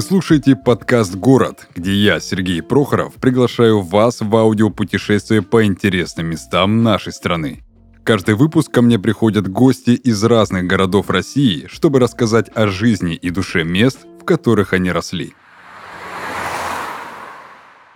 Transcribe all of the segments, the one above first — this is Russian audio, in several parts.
Вы слушаете подкаст «Город», где я, Сергей Прохоров, приглашаю вас в аудиопутешествие по интересным местам нашей страны. Каждый выпуск ко мне приходят гости из разных городов России, чтобы рассказать о жизни и душе мест, в которых они росли.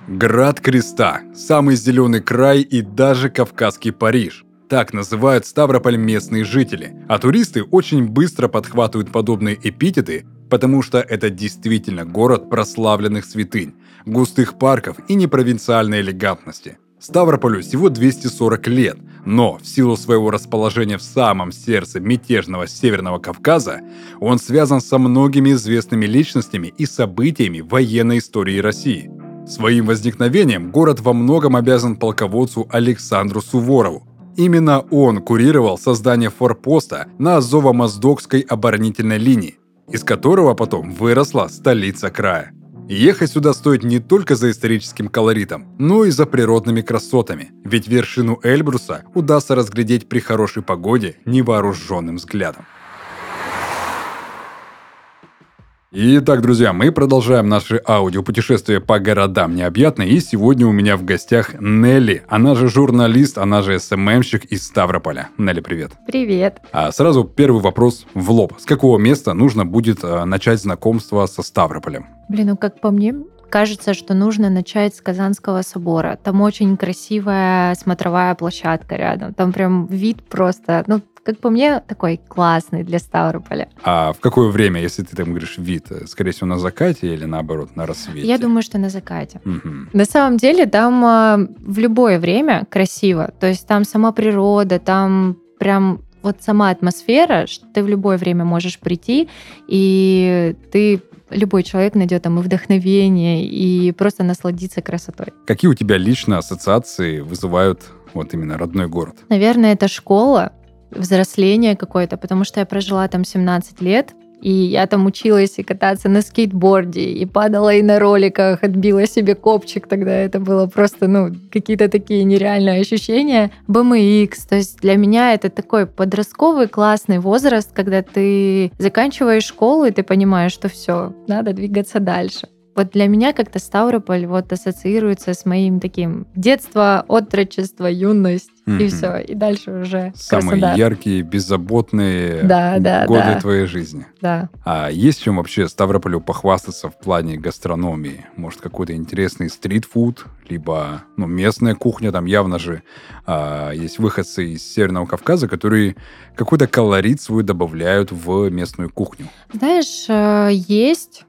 Град Креста, самый зеленый край и даже Кавказский Париж. Так называют Ставрополь местные жители, а туристы очень быстро подхватывают подобные эпитеты, потому что это действительно город прославленных святынь, густых парков и непровинциальной элегантности. Ставрополю всего 240 лет, но в силу своего расположения в самом сердце мятежного Северного Кавказа, он связан со многими известными личностями и событиями военной истории России. Своим возникновением город во многом обязан полководцу Александру Суворову. Именно он курировал создание форпоста на Азово-Моздокской оборонительной линии, из которого потом выросла столица края. Ехать сюда стоит не только за историческим колоритом, но и за природными красотами, ведь вершину Эльбруса удастся разглядеть при хорошей погоде невооруженным взглядом. Итак, друзья, мы продолжаем наше аудиопутешествие по городам необъятной, и сегодня у меня в гостях Нелли, она же журналист, она же СММщик из Ставрополя. Нелли, привет. Привет. А сразу первый вопрос в лоб. С какого места нужно будет а, начать знакомство со Ставрополем? Блин, ну как по мне, кажется, что нужно начать с Казанского собора. Там очень красивая смотровая площадка рядом. Там прям вид просто, ну, как по мне, такой классный для Ставрополя. А в какое время, если ты там говоришь вид, э, скорее всего, на закате или наоборот, на рассвете? Я думаю, что на закате. Угу. На самом деле там э, в любое время красиво. То есть там сама природа, там прям вот сама атмосфера, что ты в любое время можешь прийти, и ты любой человек найдет там и вдохновение, и просто насладиться красотой. Какие у тебя лично ассоциации вызывают вот именно родной город? Наверное, это школа, взросление какое-то, потому что я прожила там 17 лет, и я там училась и кататься на скейтборде, и падала и на роликах, отбила себе копчик тогда. Это было просто, ну, какие-то такие нереальные ощущения. BMX, то есть для меня это такой подростковый классный возраст, когда ты заканчиваешь школу, и ты понимаешь, что все, надо двигаться дальше. Вот для меня как-то Ставрополь вот ассоциируется с моим таким детство, отрочество, юность mm-hmm. и все, и дальше уже самые Краснодар. яркие, беззаботные да, да, годы да. твоей жизни. Да. А есть чем вообще Ставрополю похвастаться в плане гастрономии? Может какой-то интересный стритфуд, либо ну, местная кухня, там явно же а, есть выходцы из Северного Кавказа, которые какой-то колорит свой добавляют в местную кухню. Знаешь, э, есть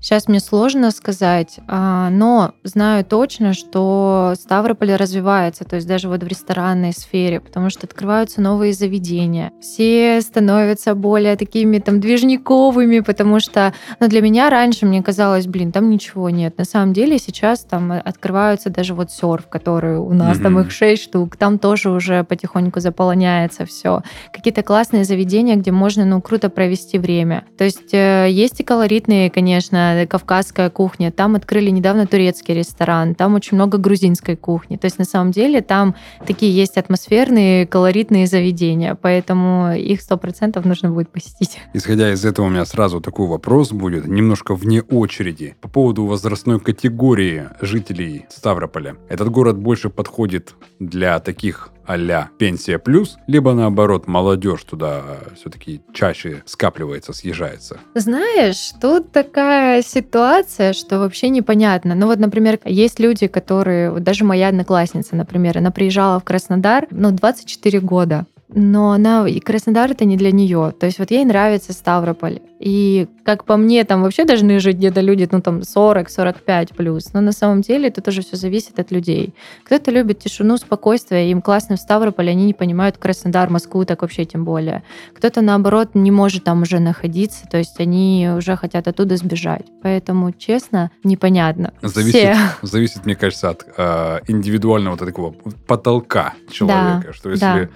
Сейчас мне сложно сказать, а, но знаю точно, что Ставрополь развивается, то есть даже вот в ресторанной сфере, потому что открываются новые заведения. Все становятся более такими там движниковыми, потому что ну, для меня раньше мне казалось, блин, там ничего нет. На самом деле сейчас там открываются даже вот серф, который у нас mm-hmm. там их шесть штук, там тоже уже потихоньку заполняется все. Какие-то классные заведения, где можно, ну, круто провести время. То есть э, есть и колоритные, конечно, кавказская кухня, там открыли недавно турецкий ресторан, там очень много грузинской кухни. То есть на самом деле там такие есть атмосферные, колоритные заведения, поэтому их сто процентов нужно будет посетить. Исходя из этого у меня сразу такой вопрос будет, немножко вне очереди, по поводу возрастной категории жителей Ставрополя. Этот город больше подходит для таких а пенсия плюс, либо наоборот молодежь туда все-таки чаще скапливается, съезжается? Знаешь, тут такая ситуация, что вообще непонятно. Ну вот, например, есть люди, которые, вот даже моя одноклассница, например, она приезжала в Краснодар, ну, 24 года но она и Краснодар это не для нее. То есть вот ей нравится Ставрополь. И как по мне, там вообще должны жить где-то люди, ну там 40-45 плюс. Но на самом деле это тоже все зависит от людей. Кто-то любит тишину, спокойствие, им классно в Ставрополе, они не понимают Краснодар, Москву так вообще тем более. Кто-то наоборот не может там уже находиться, то есть они уже хотят оттуда сбежать. Поэтому, честно, непонятно. Зависит, все. зависит мне кажется, от э, индивидуального вот такого потолка человека. Да, что если да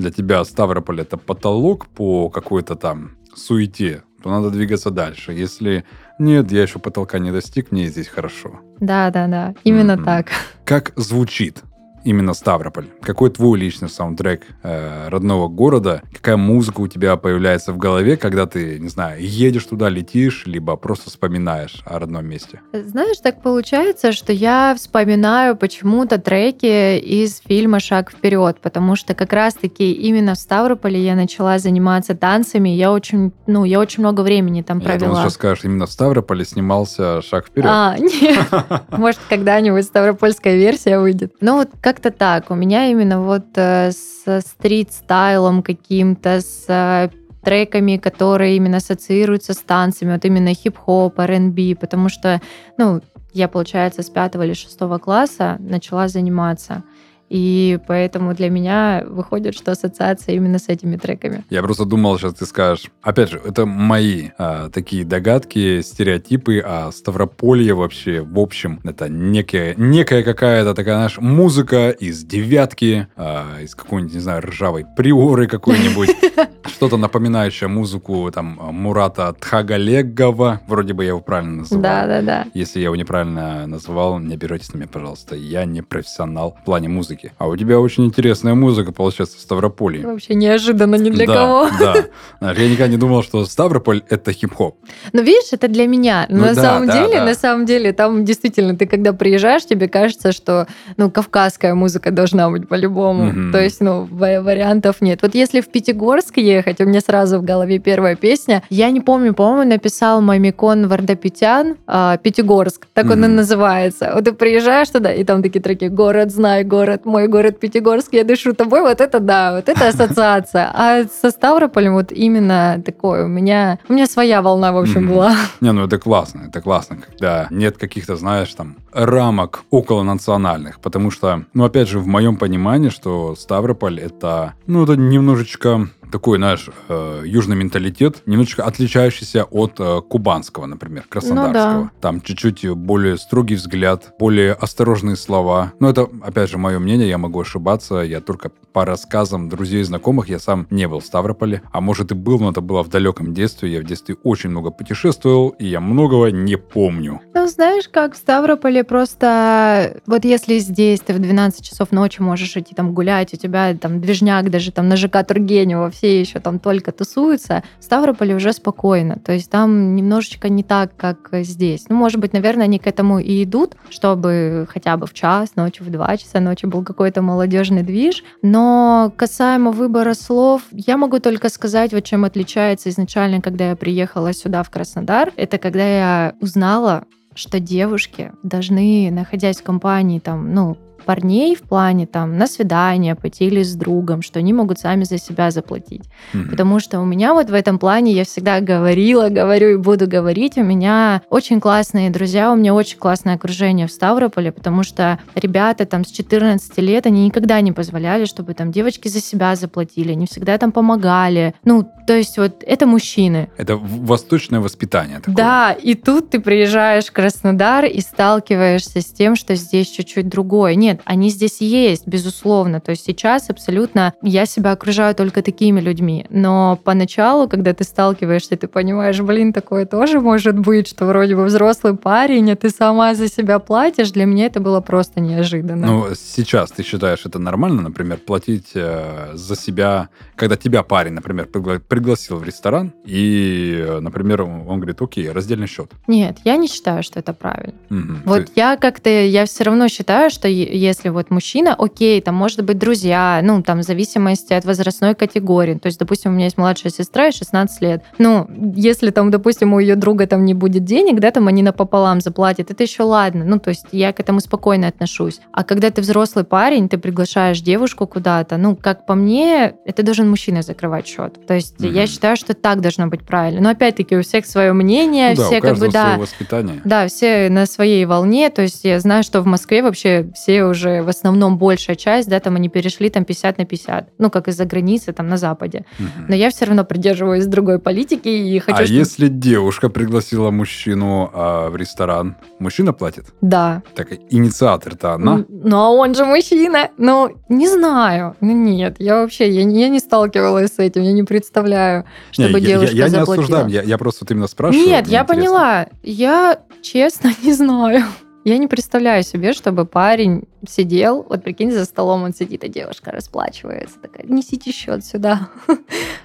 для тебя Ставрополь это потолок по какой-то там суете, то надо двигаться дальше. Если нет, я еще потолка не достиг, мне здесь хорошо. Да, да, да, именно mm-hmm. так. Как звучит именно Ставрополь? Какой твой личный саундтрек э, родного города? Какая музыка у тебя появляется в голове, когда ты, не знаю, едешь туда, летишь, либо просто вспоминаешь о родном месте? Знаешь, так получается, что я вспоминаю почему-то треки из фильма «Шаг вперед», потому что как раз-таки именно в Ставрополе я начала заниматься танцами. Я очень, ну, я очень много времени там провела. Я думал, сейчас скажешь, именно в Ставрополе снимался «Шаг вперед». А, нет. Может, когда-нибудь ставропольская версия выйдет. Ну, вот как-то так. У меня именно вот э, со стрит-стайлом каким-то, с э, треками, которые именно ассоциируются с танцами, вот именно хип-хоп, R&B, потому что, ну, я, получается, с пятого или шестого класса начала заниматься. И поэтому для меня выходит, что ассоциация именно с этими треками. Я просто думал, сейчас ты скажешь. Опять же, это мои а, такие догадки, стереотипы, а Ставрополье вообще, в общем, это некая, некая какая-то такая, знаешь, музыка из девятки, а, из какой-нибудь, не знаю, ржавой приоры какой-нибудь. Что-то напоминающее музыку там Мурата Тхагалегова. Вроде бы я его правильно называл. Да, да, да. Если я его неправильно назвал, не обижайтесь на меня, пожалуйста. Я не профессионал в плане музыки музыки. А у тебя очень интересная музыка, получается, в Ставрополе. Вообще неожиданно ни для да, кого. Да, я никогда не думал, что Ставрополь — это хип-хоп. Ну, видишь, это для меня. Ну, на да, самом да, деле, да. на самом деле, там действительно, ты когда приезжаешь, тебе кажется, что, ну, кавказская музыка должна быть по-любому. Угу. То есть, ну, вариантов нет. Вот если в Пятигорск ехать, у меня сразу в голове первая песня. Я не помню, по-моему, написал Мамикон Вардапетян а, «Пятигорск». Так угу. он и называется. Вот ты приезжаешь туда, и там такие треки «Город, знай, город, мой город Пятигорск, я дышу тобой, вот это да, вот это ассоциация. А со Ставрополем вот именно такое, у меня, у меня своя волна, в общем, была. Не, ну это классно, это классно, когда нет каких-то, знаешь, там, рамок около национальных, потому что, ну, опять же, в моем понимании, что Ставрополь это, ну, это немножечко такой, знаешь, э, южный менталитет, немножечко отличающийся от э, кубанского, например, краснодарского. Ну, да. Там чуть-чуть более строгий взгляд, более осторожные слова. Но это, опять же, мое мнение, я могу ошибаться, я только по рассказам друзей и знакомых, я сам не был в Ставрополе, а может и был, но это было в далеком детстве, я в детстве очень много путешествовал, и я многого не помню. Ну, знаешь, как в Ставрополе просто, вот если здесь ты в 12 часов ночи можешь идти там гулять, у тебя там движняк даже там на ЖК Тургенева, все еще там только тусуются, в Ставрополе уже спокойно. То есть там немножечко не так, как здесь. Ну, может быть, наверное, они к этому и идут, чтобы хотя бы в час ночи, в два часа ночи был какой-то молодежный движ. Но касаемо выбора слов, я могу только сказать, вот чем отличается изначально, когда я приехала сюда, в Краснодар, это когда я узнала, что девушки должны, находясь в компании, там, ну, парней в плане там на свидание пойти или с другом, что они могут сами за себя заплатить. Mm-hmm. Потому что у меня вот в этом плане я всегда говорила, говорю и буду говорить, у меня очень классные друзья, у меня очень классное окружение в Ставрополе, потому что ребята там с 14 лет, они никогда не позволяли, чтобы там девочки за себя заплатили, они всегда там помогали. Ну, то есть вот это мужчины. Это восточное воспитание. Такое. Да, и тут ты приезжаешь в Краснодар и сталкиваешься с тем, что здесь чуть-чуть другое. Нет, нет, они здесь есть, безусловно. То есть сейчас абсолютно я себя окружаю только такими людьми. Но поначалу, когда ты сталкиваешься, ты понимаешь, блин, такое тоже может быть, что вроде бы взрослый парень, а ты сама за себя платишь. Для меня это было просто неожиданно. Ну, сейчас ты считаешь это нормально, например, платить э, за себя, когда тебя парень, например, пригла- пригласил в ресторан, и, э, например, он говорит, окей, раздельный счет. Нет, я не считаю, что это правильно. Угу. Вот ты... я как-то, я все равно считаю, что если вот мужчина, окей, там может быть друзья, ну, там, в зависимости от возрастной категории. То есть, допустим, у меня есть младшая сестра, ей 16 лет. Ну, если там, допустим, у ее друга там не будет денег, да, там они напополам заплатят, это еще ладно. Ну, то есть я к этому спокойно отношусь. А когда ты взрослый парень, ты приглашаешь девушку куда-то, ну, как по мне, это должен мужчина закрывать счет. То есть mm-hmm. я считаю, что так должно быть правильно. Но опять-таки у всех свое мнение, ну, все да, как бы да, воспитание. да, все на своей волне. То есть я знаю, что в Москве вообще все уже в основном большая часть, да, там они перешли там 50 на 50, ну, как из-за границы, там, на Западе. Угу. Но я все равно придерживаюсь другой политики и хочу... А чтобы... если девушка пригласила мужчину а, в ресторан, мужчина платит? Да. Так инициатор-то она? Ну, а он же мужчина. Ну, не знаю. Ну, нет, я вообще, я, я не сталкивалась с этим, я не представляю, чтобы не, девушка я, я, я заплатила. не осуждаю, я, я просто вот именно спрашиваю. Нет, я интересно. поняла. Я честно не знаю. Я не представляю себе, чтобы парень сидел, вот прикинь, за столом он сидит, а девушка расплачивается. Такая, несите счет сюда.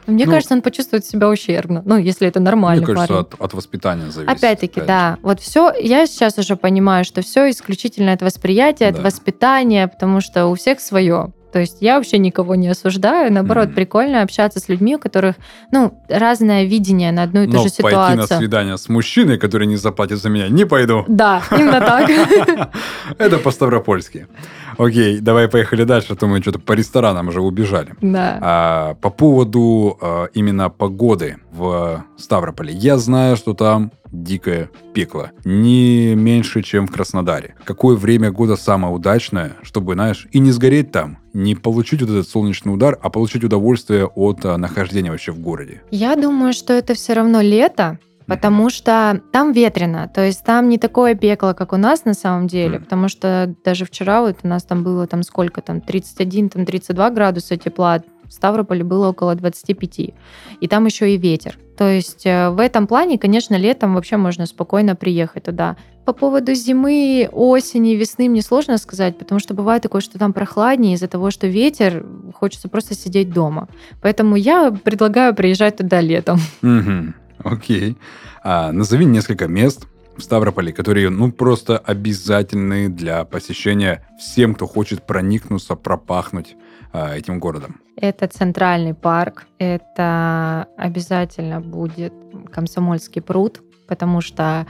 Мне Ну, кажется, он почувствует себя ущербно. Ну, если это нормально. Мне кажется, парень. от, от воспитания зависит. Опять-таки, опять да. Вот все, я сейчас уже понимаю, что все исключительно от восприятия, от Да. воспитания, потому что у всех свое. То есть я вообще никого не осуждаю, наоборот, Мгм. прикольно общаться с людьми, у которых, ну, разное видение на одну и ту Но же пойти на ситуацию. свидание с мужчиной, который не заплатит за меня, не пойду. Да, именно так. Это по-ставропольски. Окей, давай поехали дальше, а то мы что-то по ресторанам уже убежали. Да. А, по поводу а, именно погоды в Ставрополе. Я знаю, что там дикое пекло. Не меньше, чем в Краснодаре. Какое время года самое удачное, чтобы, знаешь, и не сгореть там, не получить вот этот солнечный удар, а получить удовольствие от а, нахождения вообще в городе? Я думаю, что это все равно лето, потому что там ветрено, то есть там не такое пекло, как у нас на самом деле, потому что даже вчера вот у нас там было там сколько там 31, там 32 градуса тепла, в Ставрополе было около 25, и там еще и ветер. То есть э, в этом плане, конечно, летом вообще можно спокойно приехать туда. По поводу зимы, осени, весны мне сложно сказать, потому что бывает такое, что там прохладнее из-за того, что ветер, хочется просто сидеть дома. Поэтому я предлагаю приезжать туда летом. Мгм. Окей. А, назови несколько мест в Ставрополе, которые, ну, просто обязательны для посещения всем, кто хочет проникнуться, пропахнуть а, этим городом. Это Центральный парк, это обязательно будет Комсомольский пруд, потому что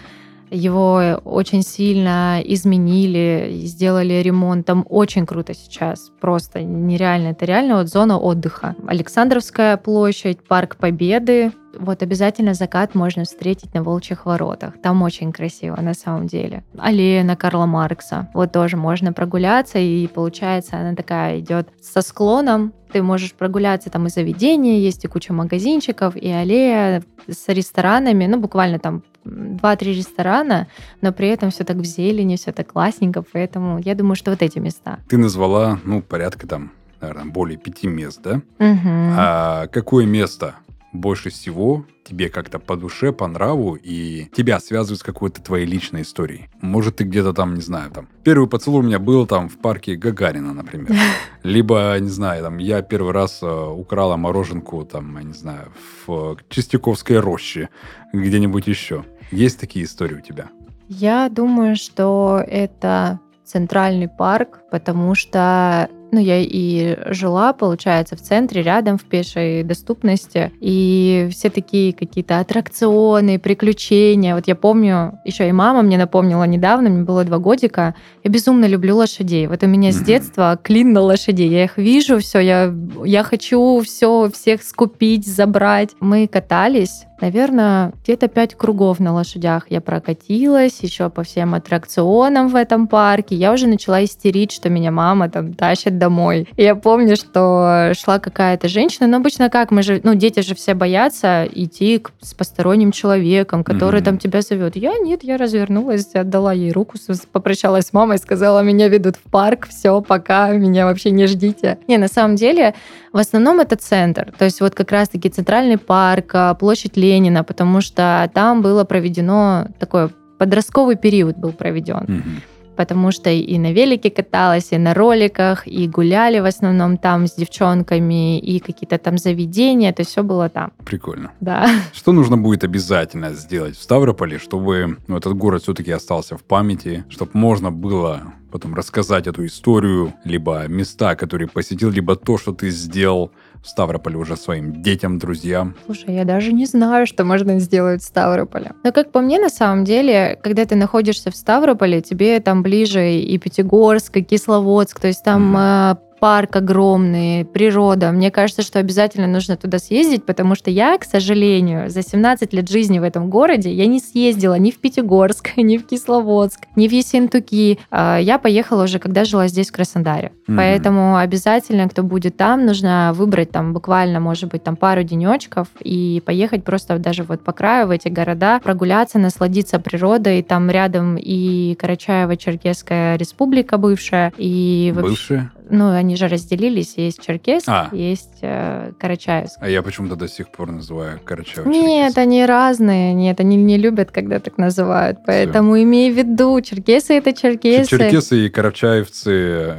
его очень сильно изменили, сделали ремонт. Там очень круто сейчас, просто нереально. Это реально вот зона отдыха. Александровская площадь, Парк Победы. Вот обязательно закат можно встретить на Волчьих воротах. Там очень красиво на самом деле. Аллея на Карла Маркса. Вот тоже можно прогуляться, и получается она такая идет со склоном. Ты можешь прогуляться, там и заведения есть, и куча магазинчиков, и аллея с ресторанами, ну буквально там 2-3 ресторана, но при этом все так в зелени, все так классненько, поэтому я думаю, что вот эти места. Ты назвала, ну, порядка там, наверное, более пяти мест, да? Мгм. А какое место больше всего тебе как-то по душе, по нраву, и тебя связывает с какой-то твоей личной историей? Может, ты где-то там, не знаю, там... Первый поцелуй у меня был там в парке Гагарина, например. Либо, не знаю, там, я первый раз э, украла мороженку, там, я не знаю, в Чистяковской роще, где-нибудь еще. Есть такие истории у тебя? Я думаю, что это центральный парк, потому что ну, я и жила, получается, в центре, рядом, в пешей доступности. И все такие какие-то аттракционы, приключения. Вот я помню, еще и мама мне напомнила недавно, мне было два годика, я безумно люблю лошадей. Вот у меня с детства клин на лошадей. Я их вижу, все, я, я хочу все, всех скупить, забрать. Мы катались, наверное, где-то пять кругов на лошадях я прокатилась, еще по всем аттракционам в этом парке. Я уже начала истерить, что меня мама там тащит домой. И я помню, что шла какая-то женщина, но обычно как, мы же, ну, дети же все боятся идти к- с посторонним человеком, который Мгм. там тебя зовет. Я нет, я развернулась, отдала ей руку, попрощалась с мамой, сказала, меня ведут в парк, все, пока, меня вообще не ждите. Не, на самом деле, в основном это центр, то есть вот как раз-таки центральный парк, а, площадь Ленина, потому что там было проведено такое подростковый период был проведен, Мгм. Потому что и на велике каталась, и на роликах, и гуляли в основном там с девчонками, и какие-то там заведения, то есть все было там, Прикольно. да. Что нужно будет обязательно сделать в Ставрополе, чтобы ну, этот город все-таки остался в памяти, чтобы можно было потом рассказать эту историю, либо места, которые посетил, либо то, что ты сделал в Ставрополе уже своим детям, друзьям. Слушай, я даже не знаю, что можно сделать в Ставрополе. Но как по мне, на самом деле, когда ты находишься в Ставрополе, тебе там ближе и Пятигорск, и Кисловодск, то есть там Мгм. э, парк огромный, природа. Мне кажется, что обязательно нужно туда съездить, потому что я, к сожалению, за 17 лет жизни в этом городе я не съездила ни в Пятигорск, ни в Кисловодск, ни в Ессентуки. А, Я поехала уже, когда жила здесь, в Краснодаре. Мгм. Поэтому обязательно, кто будет там, нужно выбрать там буквально, может быть, там пару денечков и поехать просто даже вот по краю в эти города, прогуляться, насладиться природой. Там рядом и Карачаево-Черкесская республика бывшая, и вообще- Бывшие? Ну, они же разделились, есть Черкесск, А. есть э, Карачаевск. А я почему-то до сих пор называю Карачаево Нет, они разные, нет, они не любят, когда так называют, поэтому имей в виду, черкесы это черкесы. Черкесы и карачаевцы,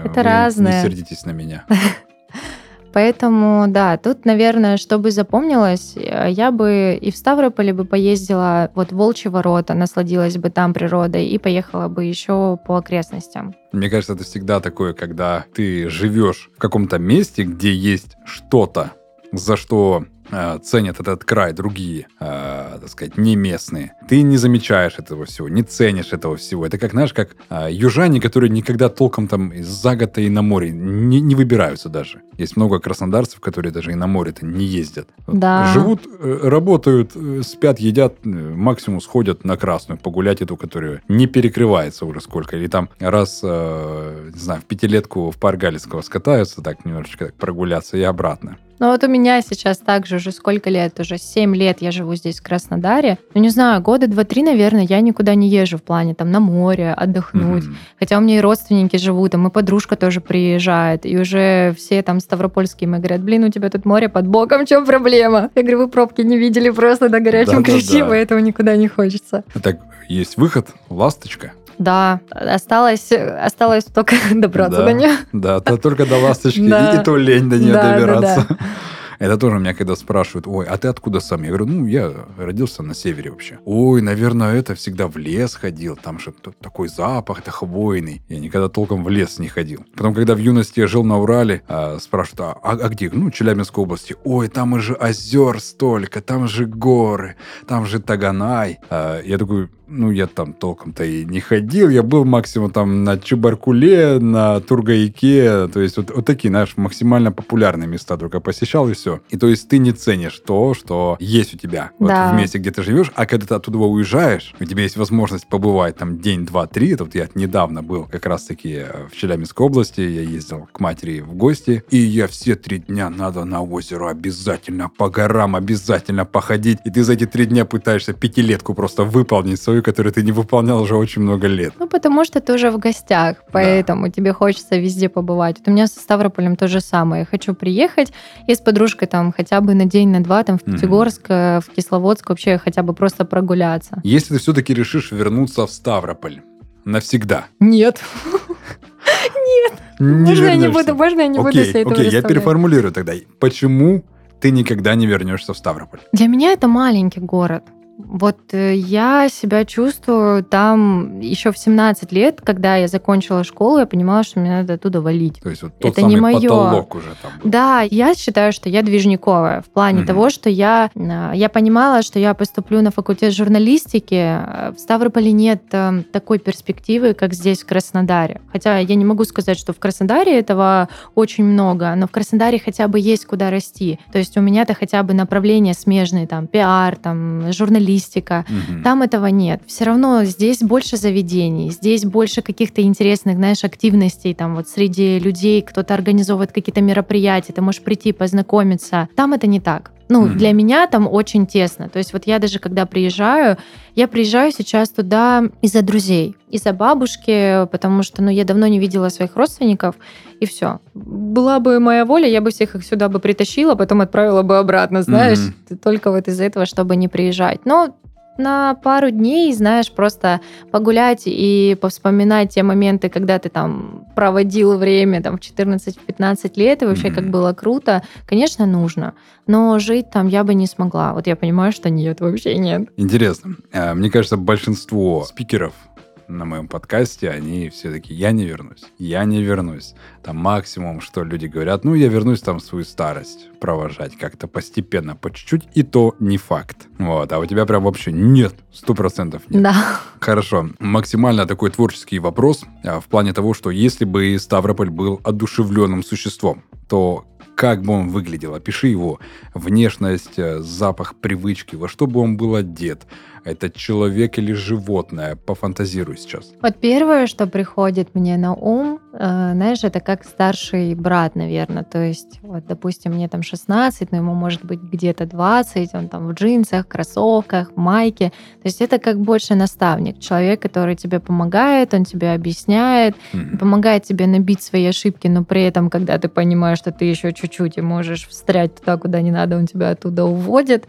Это вы разное. не сердитесь на меня. Поэтому, да, тут, наверное, чтобы запомнилось, э, я бы и в Ставрополе бы поездила, вот Волчьи ворота, насладилась бы там природой и поехала бы еще по окрестностям. Мне кажется, это всегда такое, когда ты живешь в каком-то месте, где есть что-то, за что э, ценят этот край другие, э, так сказать, не местные. Ты не замечаешь этого всего, не ценишь этого всего. Это как, знаешь, как э, южане, которые никогда толком там за год и на море не, не выбираются даже. Есть много краснодарцев, которые даже и на море-то не ездят. Да. Живут, э, работают, э, спят, едят, максимум сходят на красную погулять эту, которая не перекрывается уже сколько. Или там раз, э, не знаю, в пятилетку в парк Галицкого скатаются, так немножечко так прогуляться и обратно. Ну вот у меня сейчас также уже сколько лет, уже 7 лет я живу здесь в Краснодаре. Ну не знаю, года 2-3, наверное, я никуда не езжу в плане там на море, отдохнуть. Мгм. Хотя у меня и родственники живут, там и подружка тоже приезжает, и уже все там ставропольские мы говорят, блин, у тебя тут море под боком, в чем проблема? Я говорю, вы пробки не видели просто на горячем Да-да-да. ключе, поэтому никуда не хочется. Так, есть выход, ласточка. Да, осталось, осталось только добраться Да. до нее. Да, то только до ласточки, и, и то лень до нее добираться. Это тоже меня когда спрашивают, ой, а ты откуда сам? Я говорю, ну, я родился на севере вообще. Ой, наверное, это всегда в лес ходил, там же такой запах, это хвойный. Я никогда толком в лес не ходил. Потом, когда в юности я жил на Урале, а, спрашивают, а, а- а где? Ну, Челябинской области. Ой, там же озер столько, там же горы, там же Таганай. А, я такой, ну, я там толком-то и не ходил. Я был максимум там на Чебаркуле, на Тургаяке. То есть вот, вот такие, знаешь, максимально популярные места только посещал и все. И то есть ты не ценишь то, что есть у тебя вот Да. в месте, где ты живешь. А когда ты оттуда уезжаешь, у тебя есть возможность побывать там день, два, три. Это вот я недавно был как раз-таки э, в Челябинской области. Я ездил к матери в гости. И я все три дня надо на озеро обязательно, по горам обязательно походить. И ты за эти три дня пытаешься пятилетку просто выполнить свою, которую ты не выполнял уже очень много лет. Ну, потому что ты уже в гостях, поэтому тебе хочется везде побывать. Вот у меня со Ставрополем то же самое. Я хочу приехать и с подружкой там хотя бы на день, на два, там в. Пятигорск, э, в Кисловодск вообще хотя бы просто прогуляться. Если ты все-таки решишь вернуться в Ставрополь навсегда, Нет. не Можно я не буду, можно я не буду себе этого окей, я переформулирую тогда. Почему ты никогда не вернешься в Ставрополь? Для меня это маленький город. Вот э, я себя чувствую там еще в 17 лет, когда я закончила школу, я понимала, что мне надо оттуда валить. То есть вот тот Это самый не моё. потолок уже там был. Да, я считаю, что я движниковая в плане Мгм. того, что я, э, я понимала, что я поступлю на факультет журналистики. Э, В Ставрополе нет э, такой перспективы, как здесь, в Краснодаре. Хотя я не могу сказать, что в Краснодаре этого очень много, но в Краснодаре хотя бы есть куда расти. То есть у меня-то хотя бы направления смежные, там, пиар, там, журналистика. Мгм. Там этого нет. Все равно здесь больше заведений, здесь больше каких-то интересных, знаешь, активностей там вот среди людей, кто-то организовывает какие-то мероприятия, ты можешь прийти познакомиться. Там это не так. Ну, Мгм. для меня там очень тесно. То есть вот я даже когда приезжаю, я приезжаю сейчас туда из-за друзей, из-за бабушки, потому что, ну, я давно не видела своих родственников, и все. Была бы моя воля, я бы всех их сюда бы притащила, потом отправила бы обратно, знаешь, Мгм. только вот из-за этого, чтобы не приезжать. Но на пару дней, знаешь, просто погулять и повспоминать те моменты, когда ты там проводил время там в 14-15 лет, и вообще Мгм. как было круто, конечно, нужно. Но жить там я бы не смогла. Вот я понимаю, что нет, вообще нет. Интересно. Э, Мне кажется, большинство спикеров на моем подкасте, они все таки я не вернусь, я не вернусь. Там максимум, что люди говорят, ну, я вернусь там свою старость провожать как-то постепенно, по чуть-чуть, и то не факт. Вот, а у тебя прям вообще нет, сто процентов нет. Да. Хорошо. Максимально такой творческий вопрос а, в плане того, что если бы Ставрополь был одушевленным существом, то как бы он выглядел? Опиши его внешность, э, запах, привычки, во что бы он был одет. Это человек или животное? Пофантазируй сейчас. Вот первое, что приходит мне на ум, э, знаешь, это как старший брат, наверное. То есть, вот, допустим, мне там 16, но ему может быть где-то 20, он там в джинсах, кроссовках, майке. То есть это как больше наставник, человек, который тебе помогает, он тебе объясняет, mm-hmm. помогает тебе набить свои ошибки, но при этом, когда ты понимаешь, что ты еще чуть-чуть и можешь встрять туда, куда не надо, он тебя оттуда уводит.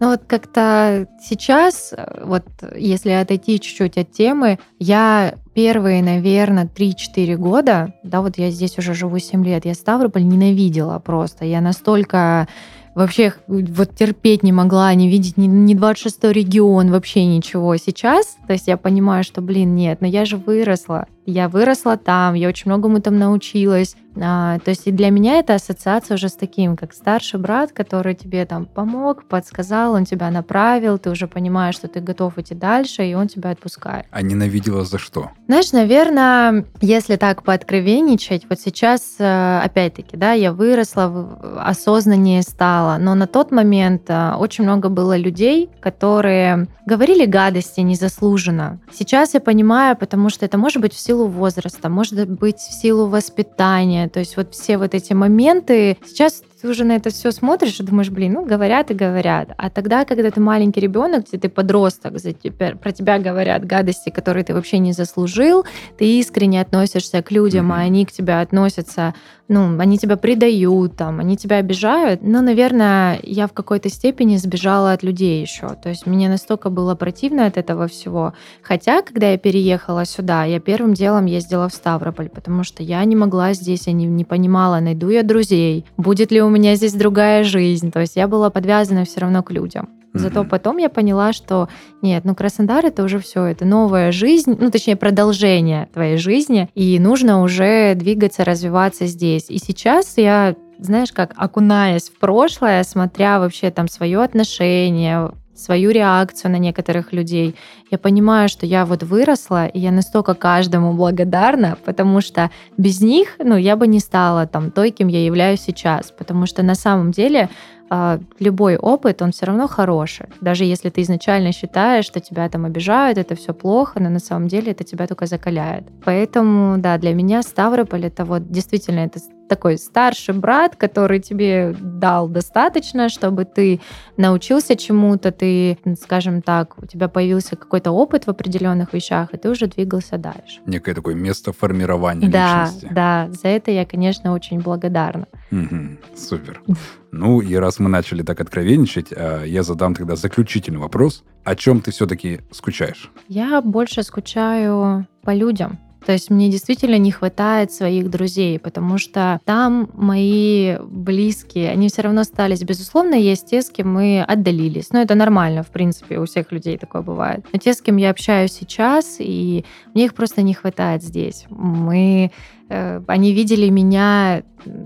Но вот как-то сейчас, вот если отойти чуть-чуть от темы, я первые, наверное, 3-4 года, да, вот я здесь уже живу 7 лет, я Ставрополь ненавидела просто. Я настолько вообще вот терпеть не могла, не видеть ни, ни 26-й регион, вообще ничего. Сейчас, то есть я понимаю, что, блин, нет, но я же выросла, я выросла там, я очень многому там научилась. А, то есть и для меня это ассоциация уже с таким, как старший брат, который тебе там помог, подсказал, он тебя направил, ты уже понимаешь, что ты готов идти дальше, и он тебя отпускает. А ненавидела за что? Знаешь, наверное, если так пооткровенничать, вот сейчас, э, опять-таки, да, я выросла, осознаннее стала, но на тот момент э, очень много было людей, которые говорили гадости незаслуженно. Сейчас я понимаю, потому что это может быть в силу возраста, может быть в силу воспитания, то есть вот все вот эти моменты. Сейчас ты уже на это все смотришь и думаешь, блин, ну говорят и говорят. А тогда, когда ты маленький ребенок, где ты подросток, за тебя, про тебя говорят гадости, которые ты вообще не заслужил, ты искренне относишься к людям, mm-hmm. а они к тебе относятся, ну, они тебя предают, там, они тебя обижают. Но, наверное, я в какой-то степени сбежала от людей еще. То есть мне настолько было противно от этого всего. Хотя, когда я переехала сюда, я первым делом ездила в Ставрополь, потому что я не могла здесь, я не, не понимала, найду я друзей, будет ли у меня здесь другая жизнь. То есть я была подвязана все равно к людям. Зато mm-hmm. потом я поняла, что нет, ну Краснодар это уже все, это новая жизнь, ну точнее продолжение твоей жизни, и нужно уже двигаться, развиваться здесь. И сейчас я знаешь, как окунаясь в прошлое, смотря вообще там свое отношение, свою реакцию на некоторых людей, я понимаю, что я вот выросла, и я настолько каждому благодарна, потому что без них, ну, я бы не стала там той, кем я являюсь сейчас, потому что на самом деле а, любой опыт, он все равно хороший. Даже если ты изначально считаешь, что тебя там обижают, это все плохо, но на самом деле это тебя только закаляет. Поэтому, да, для меня Ставрополь это вот действительно это такой старший брат, который тебе дал достаточно, чтобы ты научился чему-то, ты, скажем так, у тебя появился какой-то опыт в определенных вещах, и ты уже двигался дальше. Некое такое место формирования да, личности. Да, за это я, конечно, очень благодарна. Угу, супер. Ну и раз мы начали так откровенничать, а, я задам тогда заключительный вопрос. О чем ты все-таки скучаешь? Я больше скучаю по людям. То есть мне действительно не хватает своих друзей, потому что там мои близкие, они все равно остались. Безусловно, есть те, с кем мы отдалились. Но это нормально, в принципе, у всех людей такое бывает. Но те, с кем я общаюсь сейчас, и мне их просто не хватает здесь. Мы они видели меня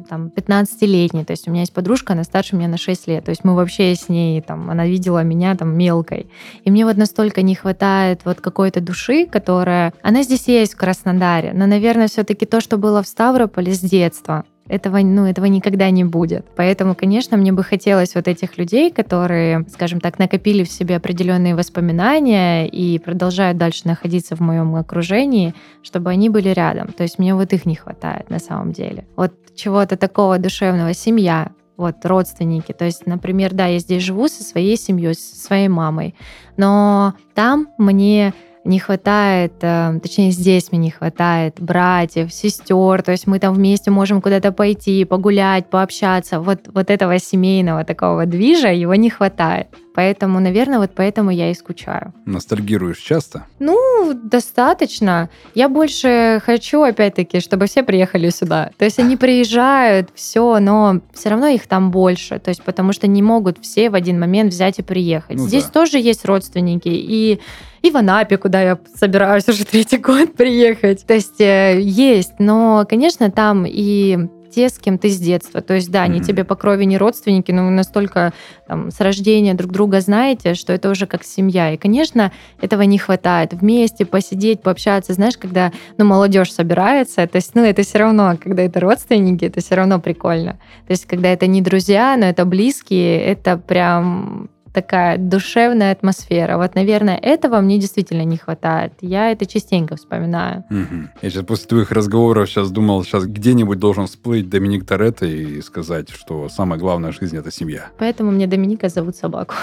там 15-летней, то есть у меня есть подружка, она старше меня на 6 лет, то есть мы вообще с ней, там, она видела меня там мелкой. И мне вот настолько не хватает вот какой-то души, которая... Она здесь есть в Краснодаре, но, наверное, все таки то, что было в Ставрополе с детства, этого, ну, этого никогда не будет. Поэтому, конечно, мне бы хотелось вот этих людей, которые, скажем так, накопили в себе определенные воспоминания и продолжают дальше находиться в моем окружении, чтобы они были рядом. То есть мне вот их не хватает на самом деле. Вот чего-то такого душевного. Семья, вот родственники. То есть, например, да, я здесь живу со своей семьей, со своей мамой, но там мне не хватает, э, точнее здесь мне не хватает братьев, сестер, то есть мы там вместе можем куда-то пойти, погулять, пообщаться. Вот, вот этого семейного такого движа его не хватает. Поэтому, наверное, вот поэтому я и скучаю. Ностальгируешь часто? Ну, достаточно. Я больше хочу, опять-таки, чтобы все приехали сюда. То есть они приезжают, все, но все равно их там больше. То есть потому что не могут все в один момент взять и приехать. Ну, Здесь да. тоже есть родственники. И и в Анапе, куда я собираюсь уже третий год приехать. То есть э, есть, но, конечно, там и те, с кем ты с детства. То есть, да, mm-hmm. тебе по крови не родственники, но вы настолько там, с рождения друг друга знаете, что это уже как семья. И, конечно, этого не хватает. Вместе посидеть, пообщаться. Знаешь, когда ну, молодежь собирается, то есть, ну, это все равно, когда это родственники, это все равно прикольно. То есть, когда это не друзья, но это близкие, это прям такая душевная атмосфера. Вот, наверное, этого мне действительно не хватает. Я это частенько вспоминаю. Угу. Я сейчас после твоих разговоров сейчас думал, сейчас где-нибудь должен всплыть Доминик Торетто и сказать, что самое главное в жизни – это семья. Поэтому мне Доминика зовут собаку.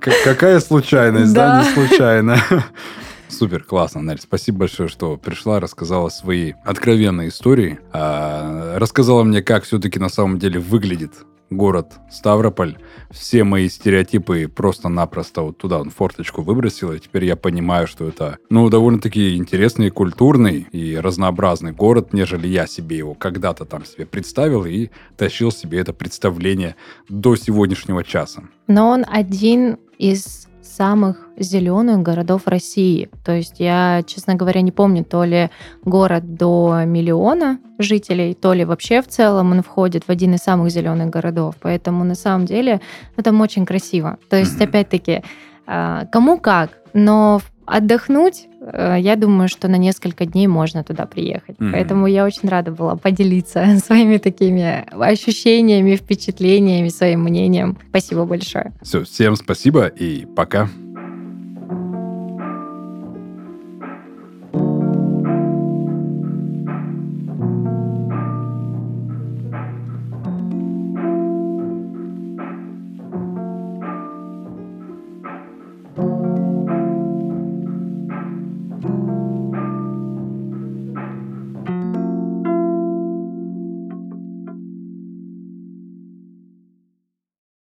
Какая случайность, да, не случайно. Супер, классно, Нель. Спасибо большое, что пришла, рассказала свои откровенные истории. А, рассказала мне, как все-таки на самом деле выглядит город Ставрополь. Все мои стереотипы просто-напросто вот туда он форточку выбросил, и теперь я понимаю, что это, ну, довольно-таки интересный, культурный и разнообразный город, нежели я себе его когда-то там себе представил и тащил себе это представление до сегодняшнего часа. Но он один из самых зеленых городов России. То есть я, честно говоря, не помню, то ли город до миллиона жителей, то ли вообще в целом он входит в один из самых зеленых городов. Поэтому на самом деле ну, там очень красиво. То есть, опять-таки, а, кому как, но отдохнуть, э, я думаю, что на несколько дней можно туда приехать. Mm-hmm. Поэтому я очень рада была поделиться своими такими ощущениями, впечатлениями, своим мнением. Спасибо большое. Все, всем спасибо и пока.